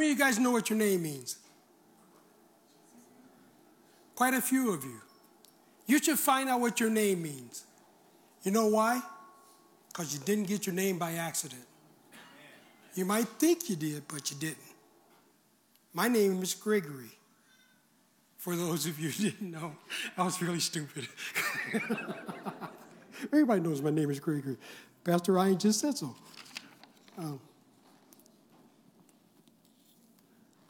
many of you guys know what your name means? Quite a few of you. You should find out what your name means. You know why? Because you didn't get your name by accident. You might think you did, but you didn't. My name is Gregory. For those of you who didn't know, I was really stupid. Everybody knows my name is Gregory. Pastor Ryan just said so. Um,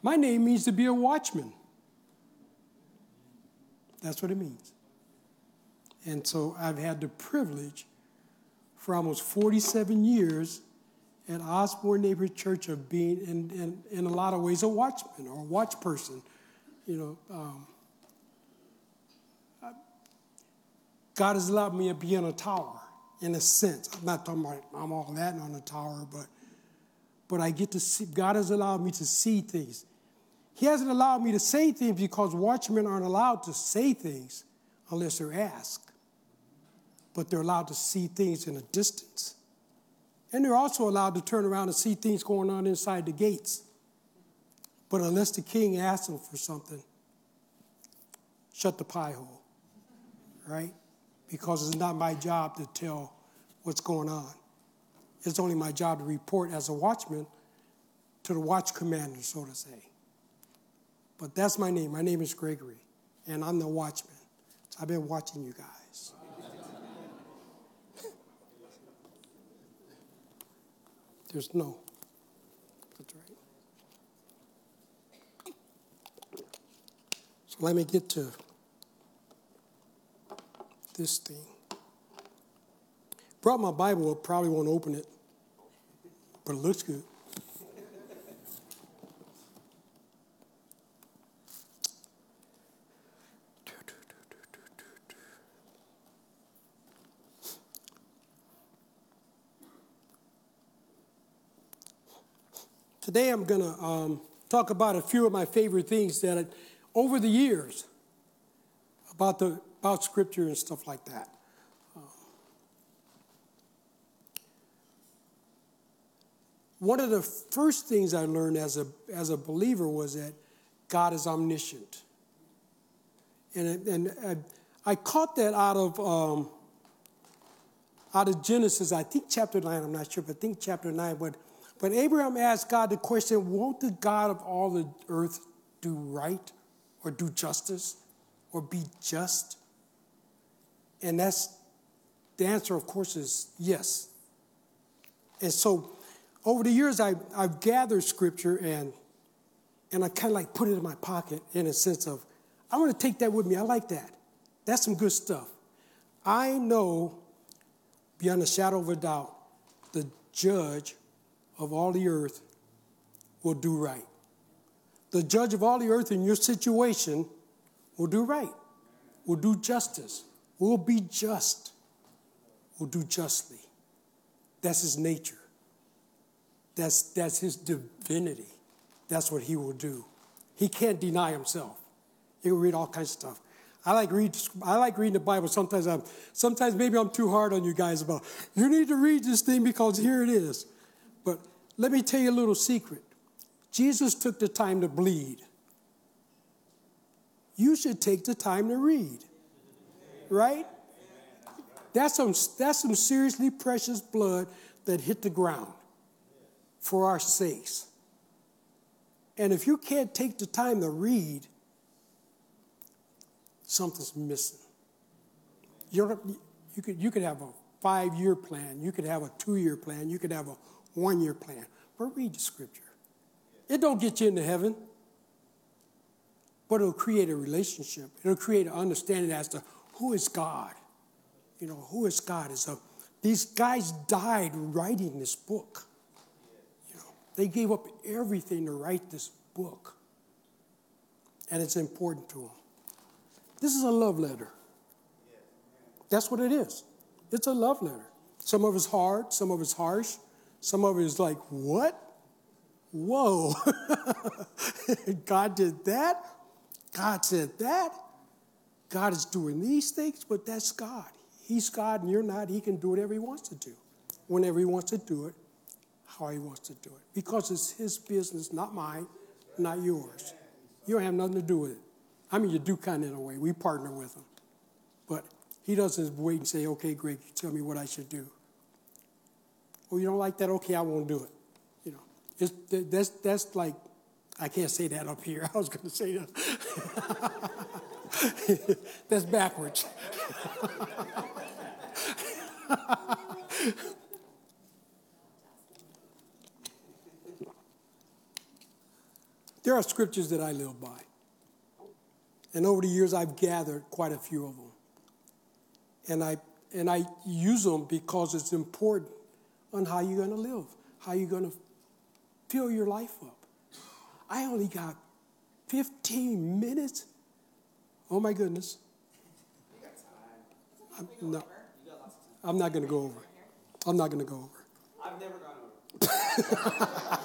my name means to be a watchman. That's what it means. And so I've had the privilege for almost 47 years at Osborne Neighborhood Church of being, in, in, in a lot of ways, a watchman or a watch person. You know, um, God has allowed me to be in a tower, in a sense. I'm not talking about I'm all that on a tower, but but I get to see. God has allowed me to see things. He hasn't allowed me to say things because watchmen aren't allowed to say things unless they're asked. But they're allowed to see things in a distance. And they're also allowed to turn around and see things going on inside the gates. But unless the king asks them for something, shut the pie hole, right? Because it's not my job to tell what's going on. It's only my job to report as a watchman to the watch commander, so to say. But that's my name. My name is Gregory, and I'm the watchman. So I've been watching you guys. There's no. That's right. So let me get to this thing. Brought my Bible up, probably won't open it, but it looks good. Today I'm going to um, talk about a few of my favorite things that over the years about the about scripture and stuff like that. Um, one of the first things I learned as a as a believer was that God is omniscient, and and I, I caught that out of. Um, out of Genesis, I think chapter 9, I'm not sure, but I think chapter 9, but but Abraham asked God the question Won't the God of all the earth do right or do justice or be just? And that's the answer, of course, is yes. And so over the years, I, I've gathered scripture and, and I kind of like put it in my pocket in a sense of, I want to take that with me. I like that. That's some good stuff. I know beyond a shadow of a doubt the judge of all the earth will do right. The judge of all the earth in your situation will do right, will do justice, will be just, will do justly. That's his nature. That's, that's his divinity. That's what he will do. He can't deny himself. He will read all kinds of stuff. I like read. I like reading the Bible. Sometimes I'm. Sometimes maybe I'm too hard on you guys about. You need to read this thing because here it is. But let me tell you a little secret. Jesus took the time to bleed. You should take the time to read. Right? That's some, that's some seriously precious blood that hit the ground for our sakes. And if you can't take the time to read, something's missing. You're, you, could, you could have a five year plan, you could have a two year plan, you could have a one year plan. But read the scripture. It don't get you into heaven, but it'll create a relationship. It'll create an understanding as to who is God. You know, who is God? Is a, these guys died writing this book. You know, they gave up everything to write this book. And it's important to them. This is a love letter. That's what it is. It's a love letter. Some of it's hard, some of it's harsh, some of it is like, what? Whoa. God did that? God said that? God is doing these things, but that's God. He's God and you're not. He can do whatever He wants to do, whenever He wants to do it, how He wants to do it. Because it's His business, not mine, not yours. You don't have nothing to do with it. I mean, you do kind of in a way. We partner with him. But he doesn't wait and say, okay, Greg, tell me what I should do. Well, you don't like that? Okay, I won't do it. You know, it's, that's, that's like, I can't say that up here. I was going to say that. that's backwards. there are scriptures that I live by. And over the years, I've gathered quite a few of them. And I, and I use them because it's important on how you're going to live, how you're going to fill your life up. I only got 15 minutes. Oh my goodness. I'm, no, I'm not going to go over. I'm not going to go over. I've never gone over.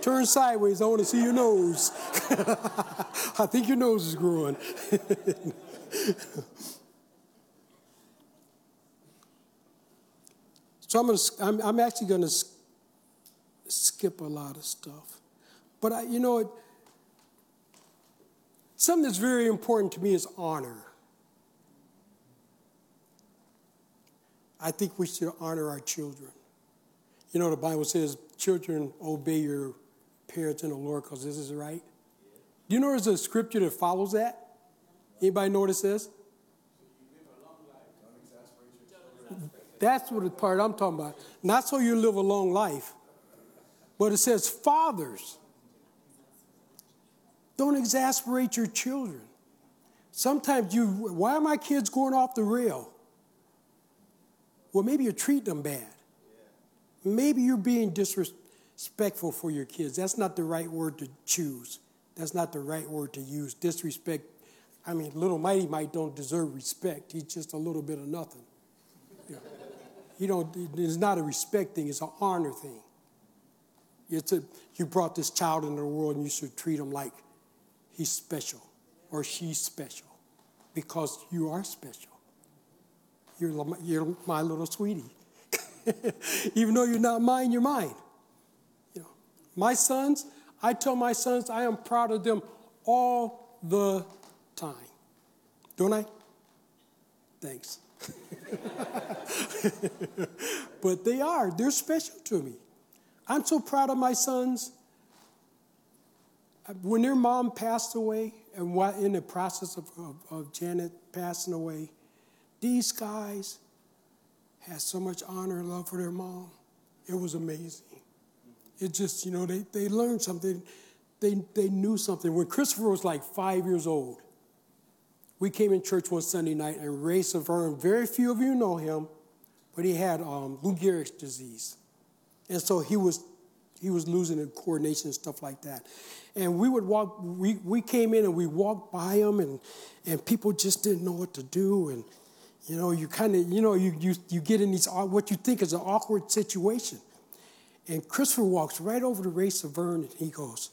Turn sideways. I want to see your nose. I think your nose is growing. so I'm, gonna, I'm, I'm actually going to skip a lot of stuff. But I, you know, something that's very important to me is honor. I think we should honor our children. You know, the Bible says, children, obey your parents in the Lord because this is right? Do you know there's a scripture that follows that? Anybody know what it says? That's what the part I'm talking about. Not so you live a long life, but it says, fathers, don't exasperate your children. Sometimes you, why are my kids going off the rail? Well, maybe you're treating them bad. Maybe you're being disrespectful for your kids. That's not the right word to choose. That's not the right word to use. Disrespect. I mean, little Mighty Mike don't deserve respect. He's just a little bit of nothing. You, know. It's not a respect thing. It's an honor thing. It's a, you brought this child into the world, and you should treat him like he's special or she's special because you are special. You're, you're my little sweetie. Even though you're not mine, you're mine. You know, my sons, I tell my sons I am proud of them all the time. Don't I? Thanks. but they are, they're special to me. I'm so proud of my sons. Uh, when their mom passed away, and in the process of, of, of Janet passing away, these guys had so much honor and love for their mom. It was amazing. It just, you know, they, they learned something. They, they knew something. When Christopher was like five years old, we came in church one Sunday night and Ray Severn, very few of you know him, but he had um, Lou Gehrig's disease. And so he was, he was losing in coordination and stuff like that. And we would walk, we, we came in and we walked by him and, and people just didn't know what to do. And, you know, you kind of, you know, you, you, you get in these, what you think is an awkward situation. And Christopher walks right over to Ray Severn and he goes,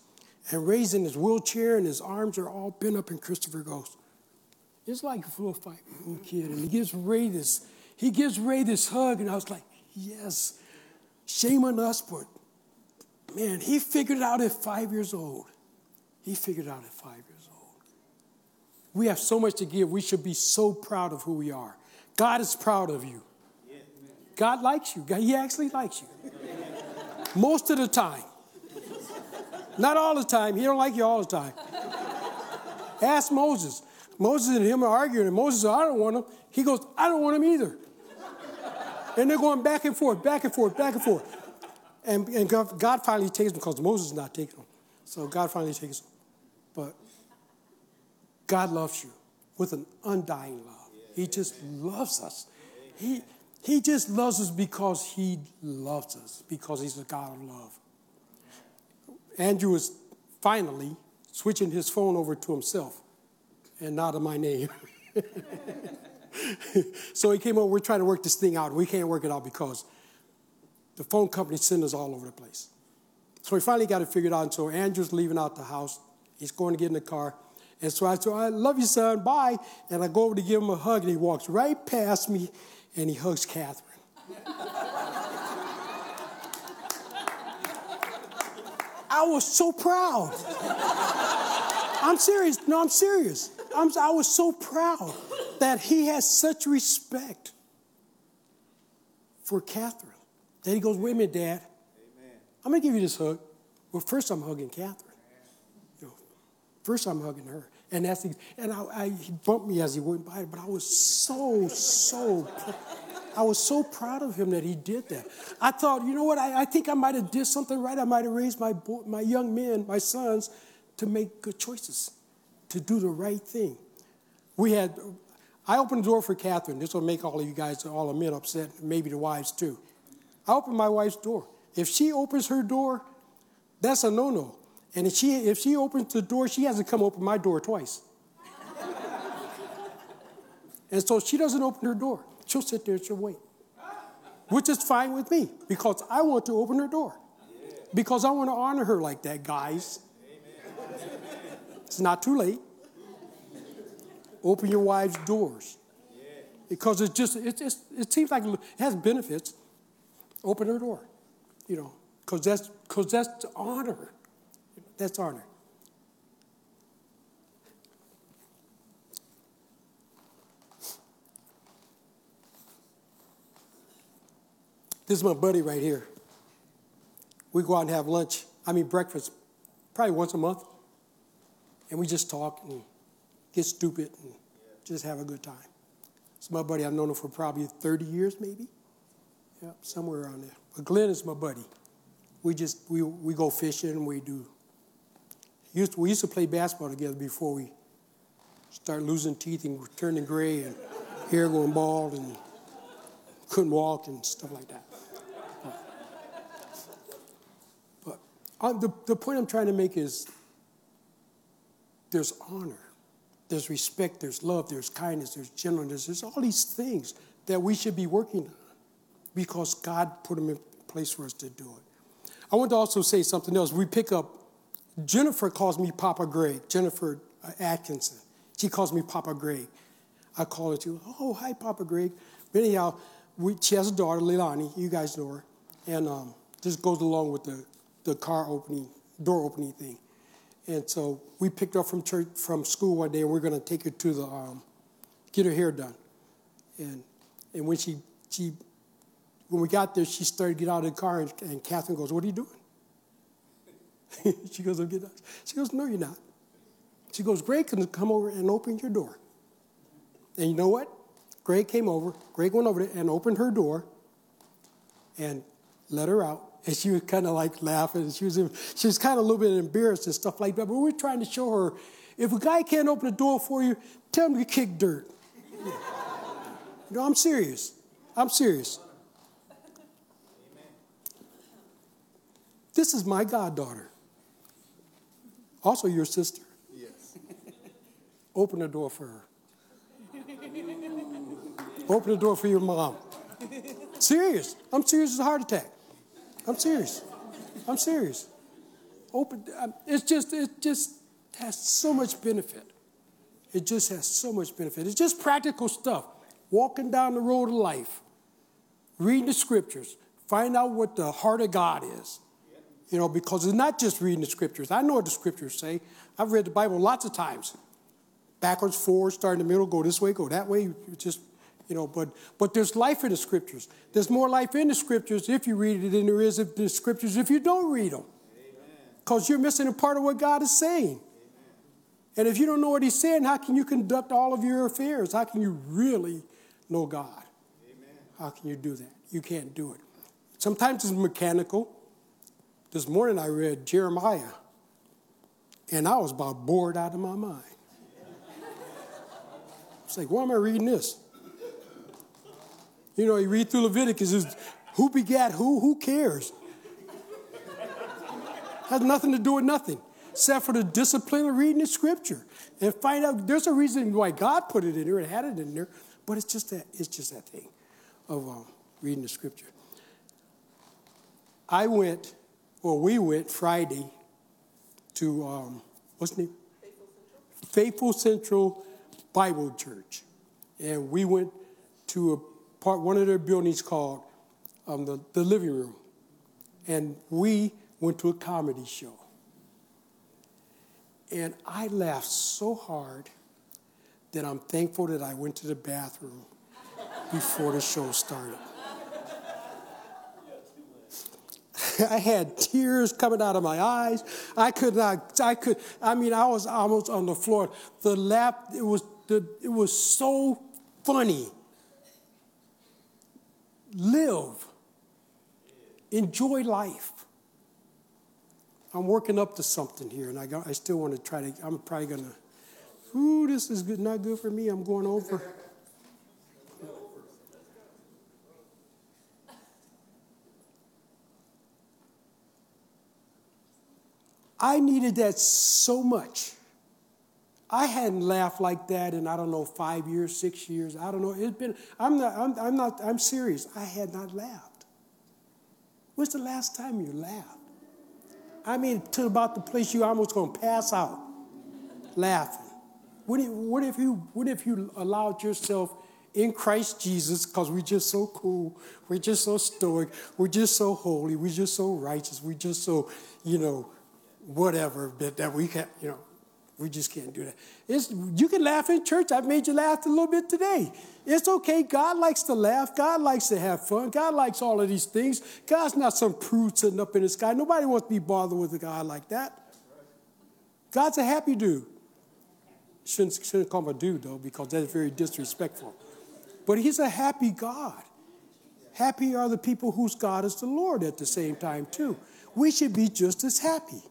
and Ray's in his wheelchair and his arms are all bent up, and Christopher goes, it's like a little five year kid. And he gives Ray this, he gives Ray this hug, and I was like, yes, shame on us, but man, he figured it out at five years old. He figured it out at five years old. We have so much to give. We should be so proud of who we are. God is proud of you. God likes you. He actually likes you. Most of the time. Not all the time. He don't like you all the time. Ask Moses. Moses and him are arguing, and Moses said, I don't want him. He goes, I don't want him either. And they're going back and forth, back and forth, back and forth. And, and God, God finally takes them because Moses is not taking them. So God finally takes them. But God loves you with an undying love. He just loves us. He, he just loves us because he loves us, because he's a God of love. Andrew is finally switching his phone over to himself and not in my name. so he came over, we're trying to work this thing out. We can't work it out because the phone company sent us all over the place. So we finally got it figured out. And so Andrew's leaving out the house. He's going to get in the car. And so I said, I love you, son. Bye. And I go over to give him a hug, and he walks right past me and he hugs Catherine. I was so proud. I'm serious. No, I'm serious. I'm, I was so proud that he has such respect for Catherine. Then he goes, wait a minute, Dad. Amen. I'm going to give you this hug. Well, first I'm hugging Catherine. You know, first I'm hugging her. And that's the, and I, I, he bumped me as he went by, but I was so, so, I was so proud of him that he did that. I thought, you know what? I, I think I might have did something right. I might have raised my boy, my young men, my sons, to make good choices, to do the right thing. We had, I opened the door for Catherine. This will make all of you guys, all the men upset, maybe the wives too. I opened my wife's door. If she opens her door, that's a no-no. And if she, if she opens the door, she has to come open my door twice. and so she doesn't open her door. She'll sit there and she'll wait. Which is fine with me because I want to open her door. Because I want to honor her like that, guys. It's not too late. Open your wife's doors. Because it just, it, just, it seems like it has benefits. Open her door, you know, because that's, cause that's honor. That's honor. This is my buddy right here. We go out and have lunch, I mean breakfast, probably once a month. And we just talk and get stupid and just have a good time. It's my buddy. I've known him for probably 30 years, maybe. Yeah, somewhere around there. But Glenn is my buddy. We just we, we go fishing. And we do. Used to, we used to play basketball together before we start losing teeth and turning gray and hair going bald and couldn't walk and stuff like that. But, uh, the, the point I'm trying to make is there's honor, there's respect, there's love, there's kindness, there's gentleness, there's all these things that we should be working on because God put them in place for us to do it. I want to also say something else. We pick up, Jennifer calls me Papa Greg, Jennifer uh, Atkinson. She calls me Papa Greg. I call her too. Oh, hi, Papa Greg. But anyhow, we, she has a daughter, Leilani. You guys know her. And um, this goes along with the, the car opening, door opening thing. And so we picked her up from church, from school one day, and we are going to take her to the, um, get her hair done. And, and when she, she, when we got there, she started to get out of the car, and, and Catherine goes, what are you doing? she goes, I'm getting out. She goes, no, you're not. She goes, Greg can come over and open your door. And you know what? Greg came over. Greg went over there and opened her door and let her out. And she was kind of like laughing. She was, she was kind of a little bit embarrassed and stuff like that. But we were trying to show her if a guy can't open the door for you, tell him to kick dirt. no, I'm serious. I'm serious. This is my goddaughter. Also, your sister. Yes. Open the door for her. Open the door for your mom. Serious. I'm serious as a heart attack. I'm serious. I'm serious. Open. Um, it's just. It just has so much benefit. It just has so much benefit. It's just practical stuff. Walking down the road of life, reading the scriptures, find out what the heart of God is. You know, because it's not just reading the scriptures. I know what the scriptures say. I've read the Bible lots of times. Backwards, forward, start in the middle, go this way, go that way. You Just you know, but but there's life in the scriptures. There's more life in the scriptures if you read it than there is in the scriptures if you don't read them. Because you're missing a part of what God is saying. Amen. And if you don't know what He's saying, how can you conduct all of your affairs? How can you really know God? Amen. How can you do that? You can't do it. Sometimes it's mechanical. This morning I read Jeremiah, and I was about bored out of my mind. It's like, why am I reading this? You know, you read through Leviticus, who begat who? Who cares? Has nothing to do with nothing, except for the discipline of reading the scripture and find out there's a reason why God put it in there and had it in there, but it's just that it's just that thing of um, reading the scripture. I went, or we went Friday to um, what's the name? Faithful Central. Faithful Central Bible Church, and we went to a part one of their buildings called um, the, the living room. And we went to a comedy show. And I laughed so hard that I'm thankful that I went to the bathroom before the show started. I had tears coming out of my eyes. I could not, I could, I mean, I was almost on the floor. The laugh, it was, the, it was so funny. Live. Enjoy life. I'm working up to something here, and I, got, I still want to try to, I'm probably going to, ooh, this is good, not good for me. I'm going over. I needed that so much. I hadn't laughed like that in I don't know five years, six years. I don't know. It's been. I'm not. I'm, I'm not. I'm serious. I had not laughed. When's the last time you laughed? I mean, to about the place you almost going to pass out, laughing. What if, what if you? What if you allowed yourself in Christ Jesus? Because we're just so cool. We're just so stoic. We're just so holy. We're just so righteous. We're just so, you know, whatever that, that we can, you know, we just can't do that. It's, you can laugh in church. I've made you laugh a little bit today. It's okay. God likes to laugh. God likes to have fun. God likes all of these things. God's not some prude sitting up in the sky. Nobody wants to be bothered with a God like that. God's a happy dude. Shouldn't, shouldn't call him a dude, though, because that's very disrespectful. But he's a happy God. Happy are the people whose God is the Lord at the same time, too. We should be just as happy.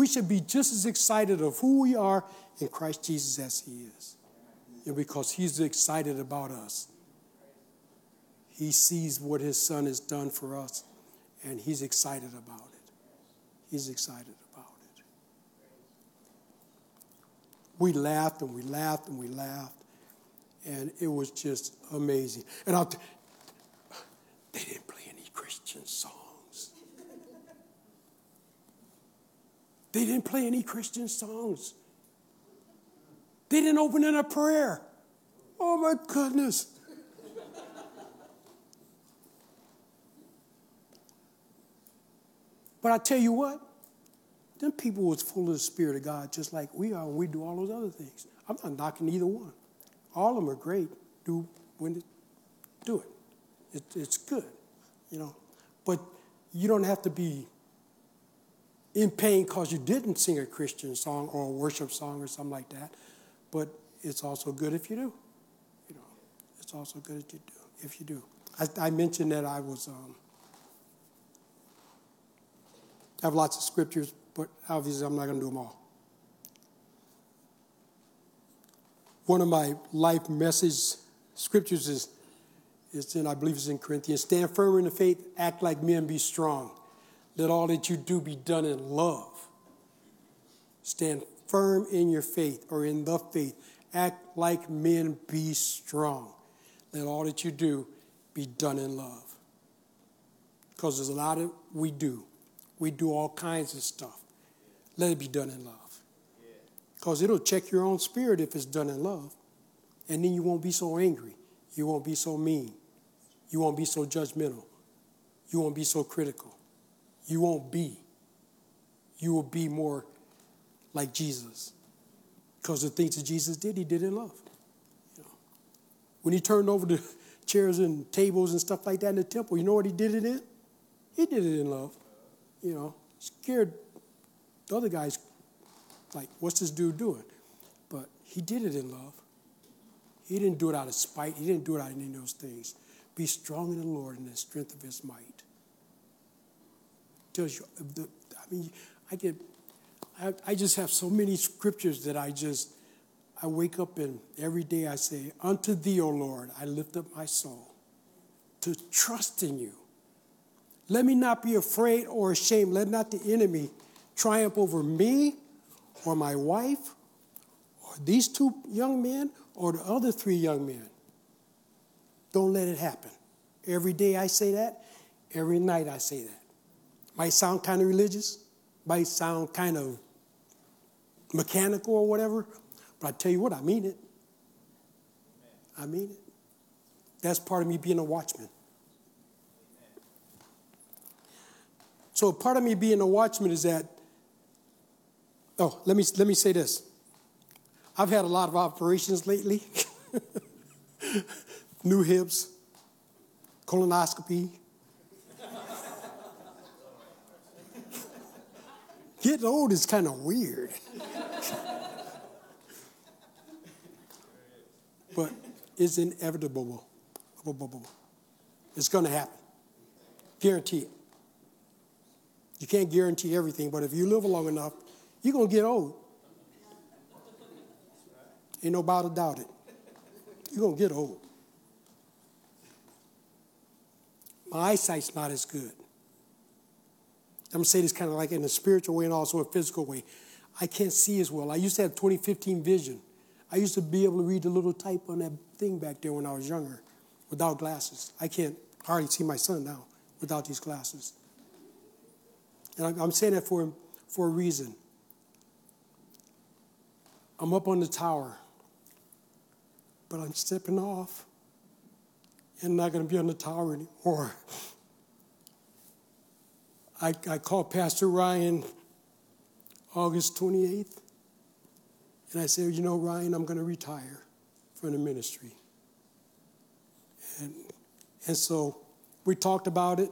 We should be just as excited of who we are in Christ Jesus as He is. And because He's excited about us, He sees what His Son has done for us, and He's excited about it. He's excited about it. We laughed and we laughed and we laughed, and it was just amazing. And I'll t- they didn't play any Christian songs. They didn't play any Christian songs. They didn't open in a prayer. Oh my goodness. But I tell you what, them people was full of the Spirit of God just like we are when we do all those other things. I'm not knocking either one. All of them are great. Do when it, do it. it. It's good, you know. But you don't have to be in pain because you didn't sing a Christian song or a worship song or something like that. But it's also good if you do. You know, it's also good if you do. If you do, I, I mentioned that I was. Um, I have lots of scriptures, but obviously I'm not going to do them all. One of my life message scriptures is, is in, I believe it's in Corinthians. Stand firm in the faith, act like men, be strong. Let all that you do be done in love. Stand firm in your faith or in the faith. Act like men, be strong. Let all that you do be done in love. Because there's a lot of we do. We do all kinds of stuff. Let it be done in love. Because it'll check your own spirit if it's done in love. And then you won't be so angry. You won't be so mean. You won't be so judgmental. You won't be so critical you won't be. You will be more like Jesus. Because the things that Jesus did, he did in love. You know, when he turned over the chairs and tables and stuff like that in the temple, you know what he did it in? He did it in love. You know, scared the other guys, like, what's this dude doing? But he did it in love. He didn't do it out of spite. He didn't do it out of any of those things. Be strong in the Lord and the strength of his might you, the, I mean, I get, I, I just have so many scriptures that I just, I wake up and every day I say, Unto thee, O Lord, I lift up my soul to trust in you. Let me not be afraid or ashamed. Let not the enemy triumph over me or my wife or these two young men or the other three young men. Don't let it happen. Every day I say that, every night I say that. Might sound kind of religious, might sound kind of mechanical or whatever, but I tell you what, I mean it. I mean it. That's part of me being a watchman. So, part of me being a watchman is that Oh, let me let me say this. I've had a lot of operations lately. New hips, colonoscopy. Getting old is kind of weird. but it's inevitable. It's going to happen. Guarantee it. You can't guarantee everything, but if you live long enough, you're going to get old. Ain't nobody doubt it. You're going to get old. My eyesight's not as good. I'm going to say this kind of like in a spiritual way and also a physical way. I can't see as well. I used to have 2015 vision. I used to be able to read the little type on that thing back there when I was younger without glasses. I can't hardly see my son now without these glasses. And I'm saying that for, for a reason. I'm up on the tower, but I'm stepping off and not going to be on the tower anymore. I, I called Pastor Ryan August 28th, and I said, You know, Ryan, I'm going to retire from the ministry. And, and so we talked about it.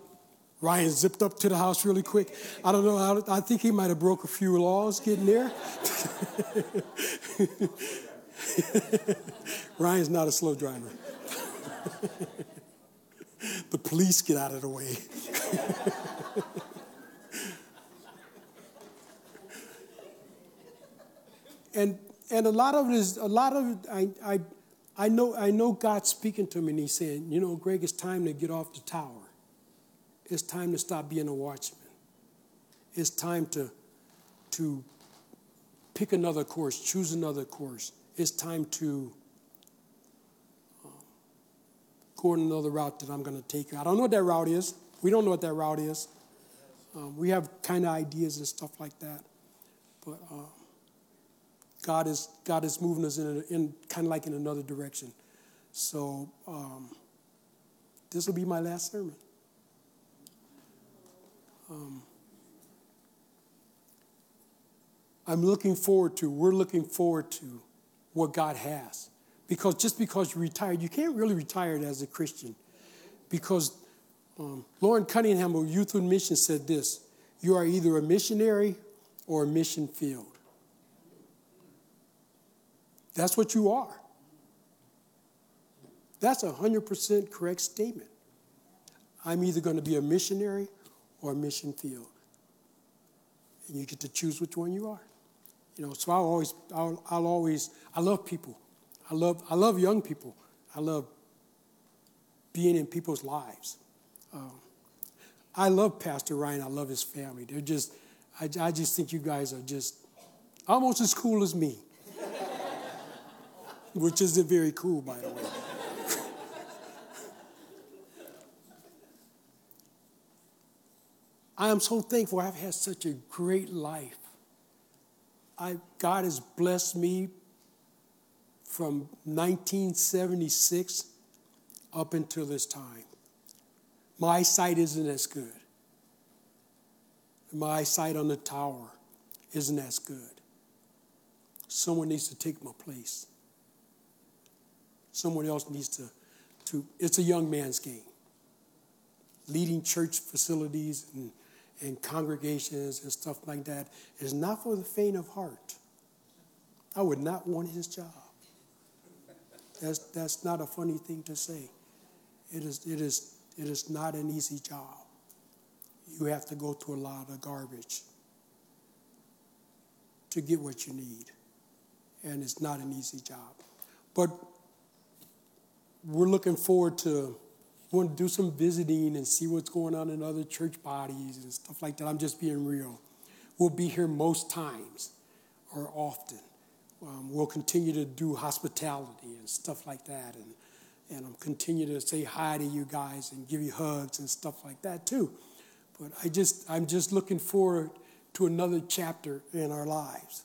Ryan zipped up to the house really quick. I don't know how, I think he might have broke a few laws getting there. Ryan's not a slow driver. the police get out of the way. and and a lot of it is a lot of it, I, I I know I know God's speaking to me and he's saying, you know, Greg, it's time to get off the tower. It's time to stop being a watchman. It's time to to pick another course, choose another course. It's time to um, go on another route that I'm going to take. I don't know what that route is. We don't know what that route is. Um, we have kind of ideas and stuff like that, but. Uh, God is, God is moving us in, in kind of like in another direction. So um, this will be my last sermon. Um, I'm looking forward to, we're looking forward to what God has. Because just because you retired, you can't really retire as a Christian. Because um, Loren Cunningham of Youth with Mission said this you are either a missionary or a mission field. That's what you are. That's a 100% correct statement. I'm either going to be a missionary or a mission field. And you get to choose which one you are. You know, so I'll always, I'll, I'll always, I love people. I love, I love young people. I love being in people's lives. Um, I love Pastor Ryan. I love his family. They're just, I, I just think you guys are just almost as cool as me which isn't very cool, by the way. I am so thankful I've had such a great life. I, God has blessed me from 1976 up until this time. My sight isn't as good. My sight on the tower isn't as good. Someone needs to take my place. Someone else needs to, to it's a young man's game. Leading church facilities and, and congregations and stuff like that is not for the faint of heart. I would not want his job. That's, that's not a funny thing to say. It is, it, is, it is not an easy job. You have to go through a lot of garbage to get what you need. And it's not an easy job. But we're looking forward to want to do some visiting and see what's going on in other church bodies and stuff like that. I'm just being real. We'll be here most times or often. Um, we'll continue to do hospitality and stuff like that, and and I'm continue to say hi to you guys and give you hugs and stuff like that too. But I just I'm just looking forward to another chapter in our lives,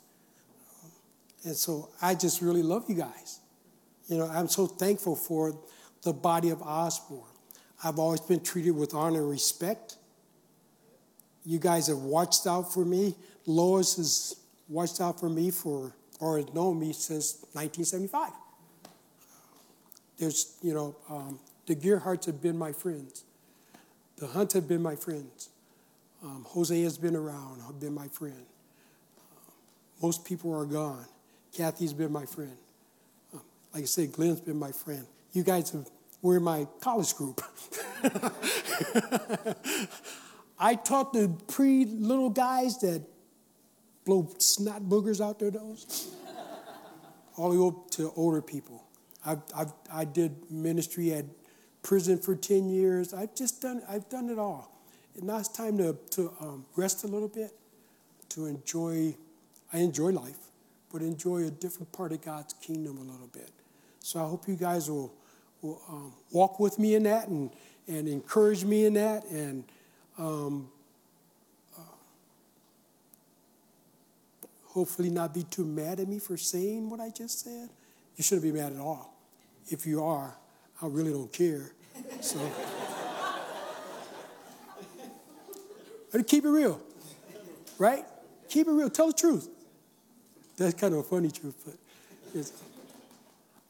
and so I just really love you guys. You know, I'm so thankful for the body of Osborne. I've always been treated with honor and respect. You guys have watched out for me. Lois has watched out for me for, or has known me since 1975. There's, you know, um, the Gearharts have been my friends. The Hunts have been my friends. Um, Jose has been around, have been my friend. Most people are gone. Kathy's been my friend. Like I said, Glenn's been my friend. You guys have, were in my college group. I taught the pre little guys that blow snot boogers out their nose, all the way up to older people. I've, I've, I did ministry at prison for 10 years. I've just done, I've done it all. And now it's time to, to um, rest a little bit, to enjoy, I enjoy life, but enjoy a different part of God's kingdom a little bit. So I hope you guys will, will um, walk with me in that and, and encourage me in that and um, uh, hopefully not be too mad at me for saying what I just said. You shouldn't be mad at all. If you are, I really don't care. So, but keep it real, right? Keep it real. Tell the truth. That's kind of a funny truth, but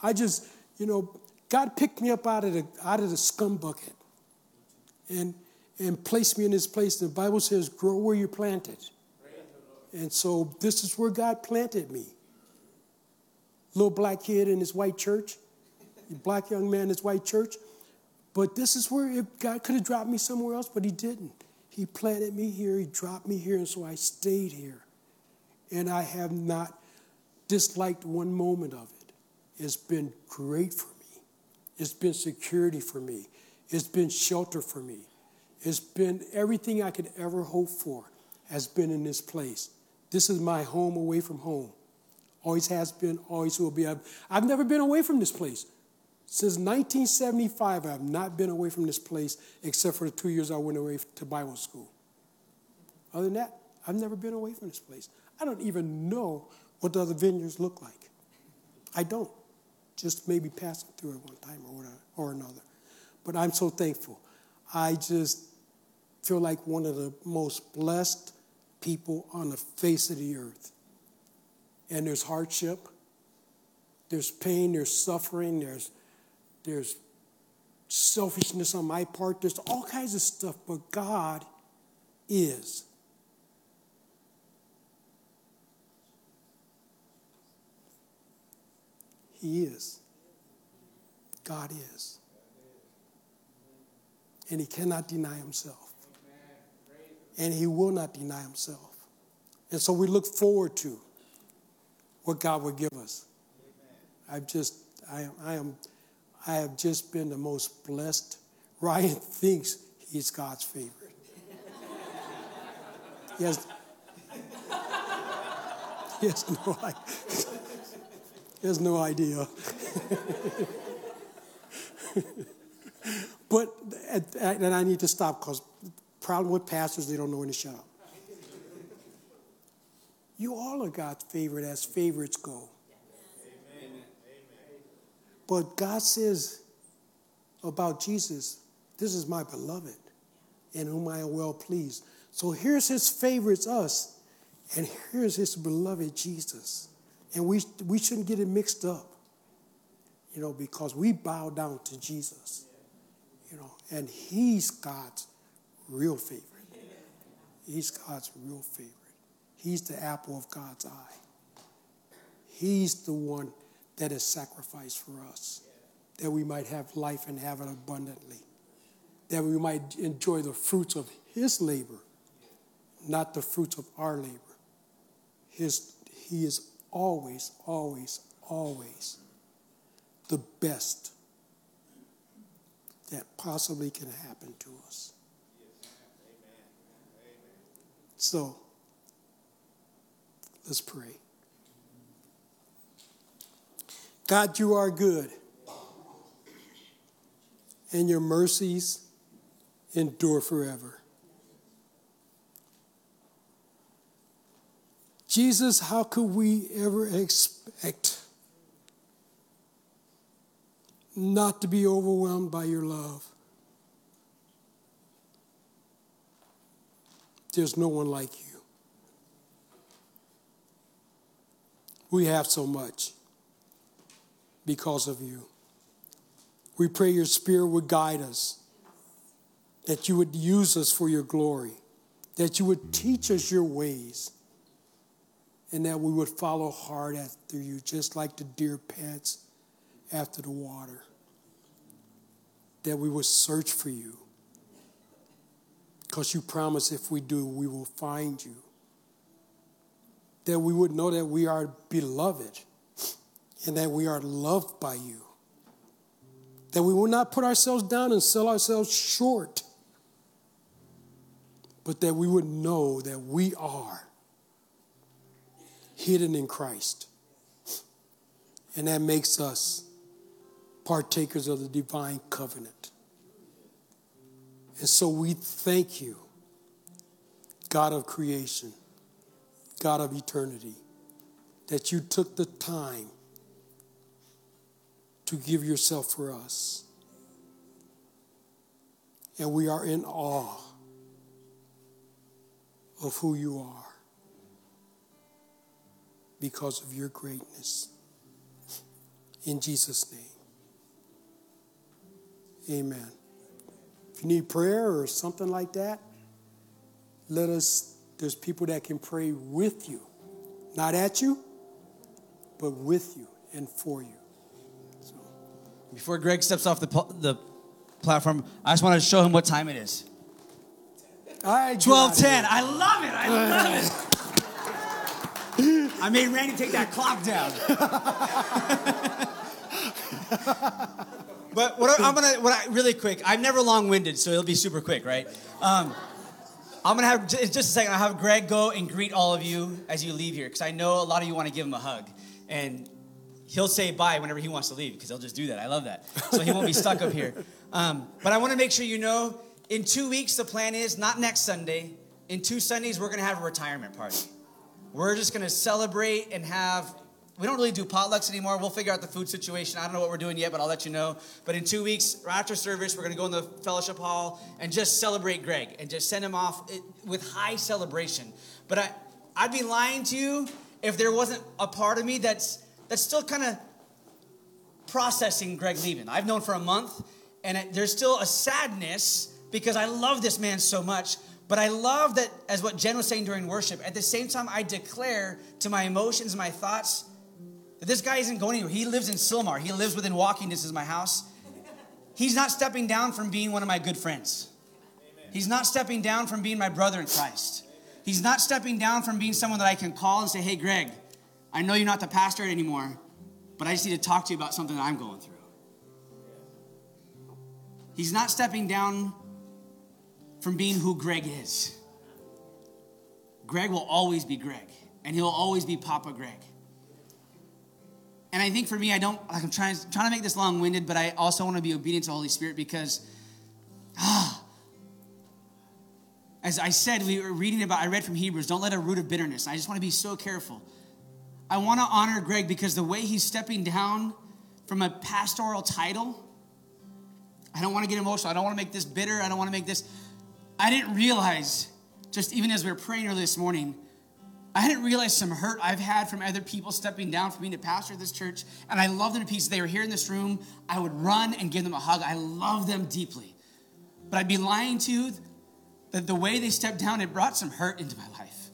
I just, you know, God picked me up out of the out of the scum bucket, and and placed me in this place. The Bible says, "Grow where you're planted," and so this is where God planted me. Little black kid in his white church, black young man in his white church. But this is where God could have dropped me somewhere else, but He didn't. He planted me here, He dropped me here, and so I stayed here. And I have not disliked one moment of it. It's been great for me. It's been security for me. It's been shelter for me. It's been everything I could ever hope for has been in this place. This is my home away from home. Always has been, always will be. I've, I've never been away from this place. Since 1975, I have not been away from this place except for the two years I went away to Bible school. Other than that, I've never been away from this place. I don't even know what the other vineyards look like. I don't. Just maybe passing through it one time or, whatever, or another. But I'm so thankful. I just feel like one of the most blessed people on the face of the earth. And there's hardship, there's pain, there's suffering, there's there's selfishness on my part, there's all kinds of stuff, but God is. He is. God is. And he cannot deny himself. And he will not deny himself. And so we look forward to what God will give us. I've just, I, I am I have just been the most blessed. Ryan thinks he's God's favorite. yes. Yes, no idea. Has no idea. but, and I need to stop because problem with pastors, they don't know when to shut up. You all are God's favorite as favorites go. But God says about Jesus, This is my beloved, in whom I am well pleased. So here's his favorites, us, and here's his beloved Jesus. And we, we shouldn't get it mixed up, you know, because we bow down to Jesus, you know, and he's God's real favorite. He's God's real favorite. He's the apple of God's eye. He's the one that is sacrificed for us, that we might have life and have it abundantly, that we might enjoy the fruits of His labor, not the fruits of our labor. His, he is always, always, always the best that possibly can happen to us. So, let's pray. God, you are good, and your mercies endure forever. Jesus, how could we ever expect not to be overwhelmed by your love? There's no one like you. We have so much because of you. We pray your spirit would guide us, that you would use us for your glory, that you would teach us your ways, and that we would follow hard after you, just like the deer pants after the water. That we would search for you. Because you promise if we do, we will find you. That we would know that we are beloved and that we are loved by you. That we will not put ourselves down and sell ourselves short, but that we would know that we are hidden in Christ. And that makes us partakers of the divine covenant. And so we thank you, God of creation, God of eternity, that you took the time to give yourself for us. And we are in awe of who you are because of your greatness. In Jesus' name. Amen. If you need prayer or something like that, let us, there's people that can pray with you. Not at you, but with you and for you. So. Before Greg steps off the, the platform, I just want to show him what time it is. All right, 1210. I love it. I love it. I made Randy take that clock down. but what I, am gonna, what I really quick. I'm never long-winded, so it'll be super quick, right? Um, I'm gonna have just a second. I'll have Greg go and greet all of you as you leave here, because I know a lot of you want to give him a hug, and he'll say bye whenever he wants to leave, because he'll just do that. I love that, so he won't be stuck up here. Um, but I want to make sure you know, in two weeks the plan is not next Sunday. In two Sundays we're gonna have a retirement party. We're just gonna celebrate and have we don't really do potlucks anymore. We'll figure out the food situation. I don't know what we're doing yet, but I'll let you know. But in two weeks, after service, we're going to go in the fellowship hall and just celebrate Greg and just send him off eh, with high celebration. But I, I'd be lying to you if there wasn't a part of me that's that's still kind of processing Greg leaving. I've known for a month, and it, there's still a sadness because I love this man so much. But I love that, as what Jen was saying during worship, at the same time, I declare to my emotions, my thoughts, that this guy isn't going anywhere. He lives in Sylmar. He lives within walking distance of my house. He's not stepping down from being one of my good friends. He's not stepping down from being my brother in Christ. He's not stepping down from being someone that I can call and say, hey, Greg, I know you're not the pastor anymore, but I just need to talk to you about something that I'm going through. He's not stepping down from being who Greg is. Greg will always be Greg, and he'll always be Papa Greg. And I think for me, I don't, like I'm trying, trying to make this long winded, but I also want to be obedient to the Holy Spirit because, ah, as I said, we were reading about, I read from Hebrews, don't let a root of bitterness. I just want to be so careful. I want to honor Greg because the way he's stepping down from a pastoral title, I don't want to get emotional. I don't want to make this bitter. I don't want to make this. I didn't realize, just even as we were praying earlier this morning, I didn't realize some hurt I've had from other people stepping down from being a pastor of this church. And I love them to pieces. They were here in this room. I would run and give them a hug. I love them deeply. But I'd be lying to you that the way they stepped down, it brought some hurt into my life.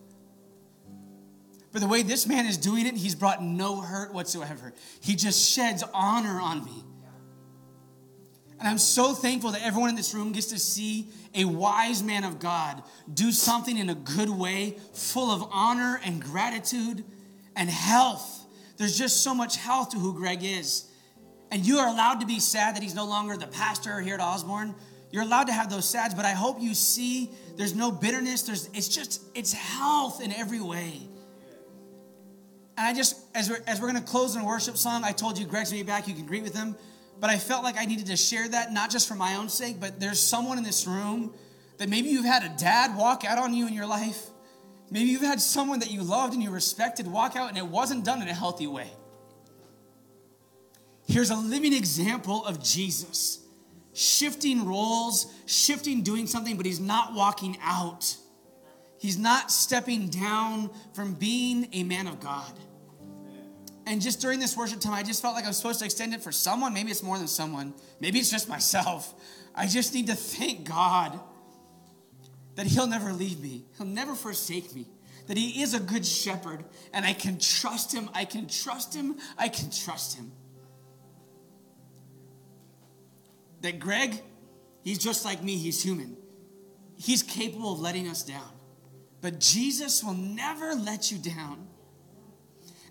But the way this man is doing it, he's brought no hurt whatsoever. He just sheds honor on me. And I'm so thankful that everyone in this room gets to see a wise man of God do something in a good way, full of honor and gratitude and health. There's just so much health to who Greg is. And you are allowed to be sad that he's no longer the pastor here at Osborne. You're allowed to have those sads, but I hope you see there's no bitterness. There's it's just it's health in every way. And I just as we're as we're gonna close in a worship song, I told you Greg's gonna be back. You can greet with him. But I felt like I needed to share that, not just for my own sake, but there's someone in this room that maybe you've had a dad walk out on you in your life. Maybe you've had someone that you loved and you respected walk out and it wasn't done in a healthy way. Here's a living example of Jesus shifting roles, shifting doing something, but he's not walking out. He's not stepping down from being a man of God. And just during this worship time, I just felt like I was supposed to extend it for someone. Maybe it's more than someone. Maybe it's just myself. I just need to thank God that He'll never leave me, He'll never forsake me, that He is a good shepherd, and I can trust Him. I can trust Him. I can trust Him. That Greg, he's just like me, he's human. He's capable of letting us down. But Jesus will never let you down.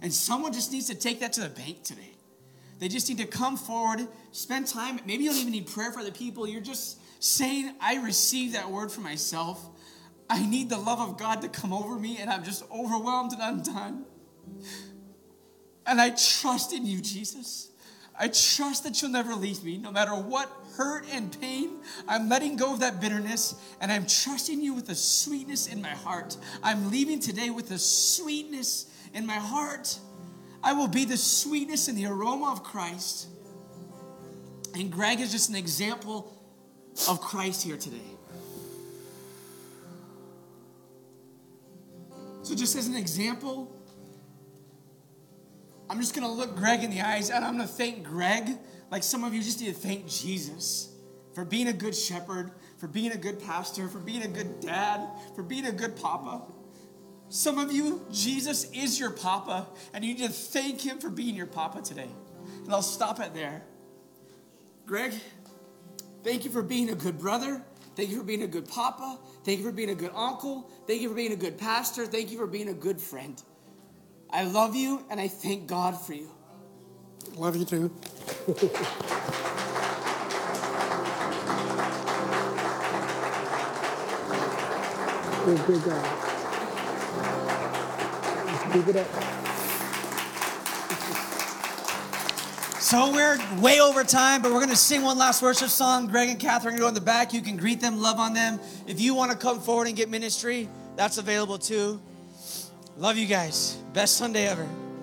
And someone just needs to take that to the bank today. They just need to come forward, spend time. Maybe you don't even need prayer for the people. You're just saying, I receive that word for myself. I need the love of God to come over me, and I'm just overwhelmed and undone. And I trust in you, Jesus. I trust that you'll never leave me, no matter what hurt and pain. I'm letting go of that bitterness, and I'm trusting you with a sweetness in my heart. I'm leaving today with a sweetness in my heart. I will be the sweetness and the aroma of Christ. And Greg is just an example of Christ here today. So, just as an example, I'm just gonna look Greg in the eyes and I'm gonna thank Greg. Like some of you just need to thank Jesus for being a good shepherd, for being a good pastor, for being a good dad, for being a good papa. Some of you, Jesus is your papa, and you need to thank him for being your papa today. And I'll stop it there. Greg, thank you for being a good brother. Thank you for being a good papa. Thank you for being a good uncle. Thank you for being a good pastor. Thank you for being a good friend. I love you, and I thank God for you. Love you too. Good, good God. Let's it up. So we're way over time, but we're going to sing one last worship song. Greg and Catherine are going to go in the back. You can greet them, love on them. If you want to come forward and get ministry, that's available too. Love you guys. Best Sunday ever.